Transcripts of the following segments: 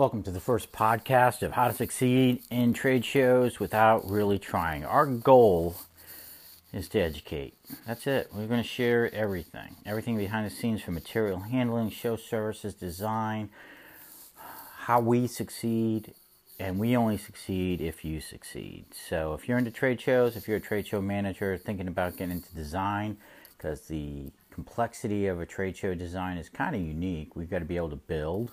Welcome to the first podcast of how to succeed in trade shows without really trying. Our goal is to educate. That's it. We're going to share everything. Everything behind the scenes from material handling, show services, design, how we succeed, and we only succeed if you succeed. So if you're into trade shows, if you're a trade show manager thinking about getting into design, because the complexity of a trade show design is kind of unique, we've got to be able to build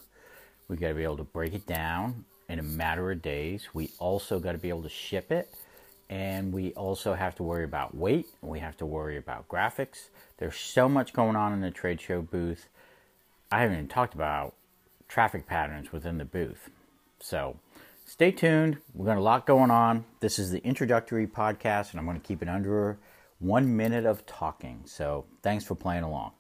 we got to be able to break it down in a matter of days. We also got to be able to ship it. And we also have to worry about weight. We have to worry about graphics. There's so much going on in the trade show booth. I haven't even talked about traffic patterns within the booth. So stay tuned. We've got a lot going on. This is the introductory podcast, and I'm going to keep it under one minute of talking. So thanks for playing along.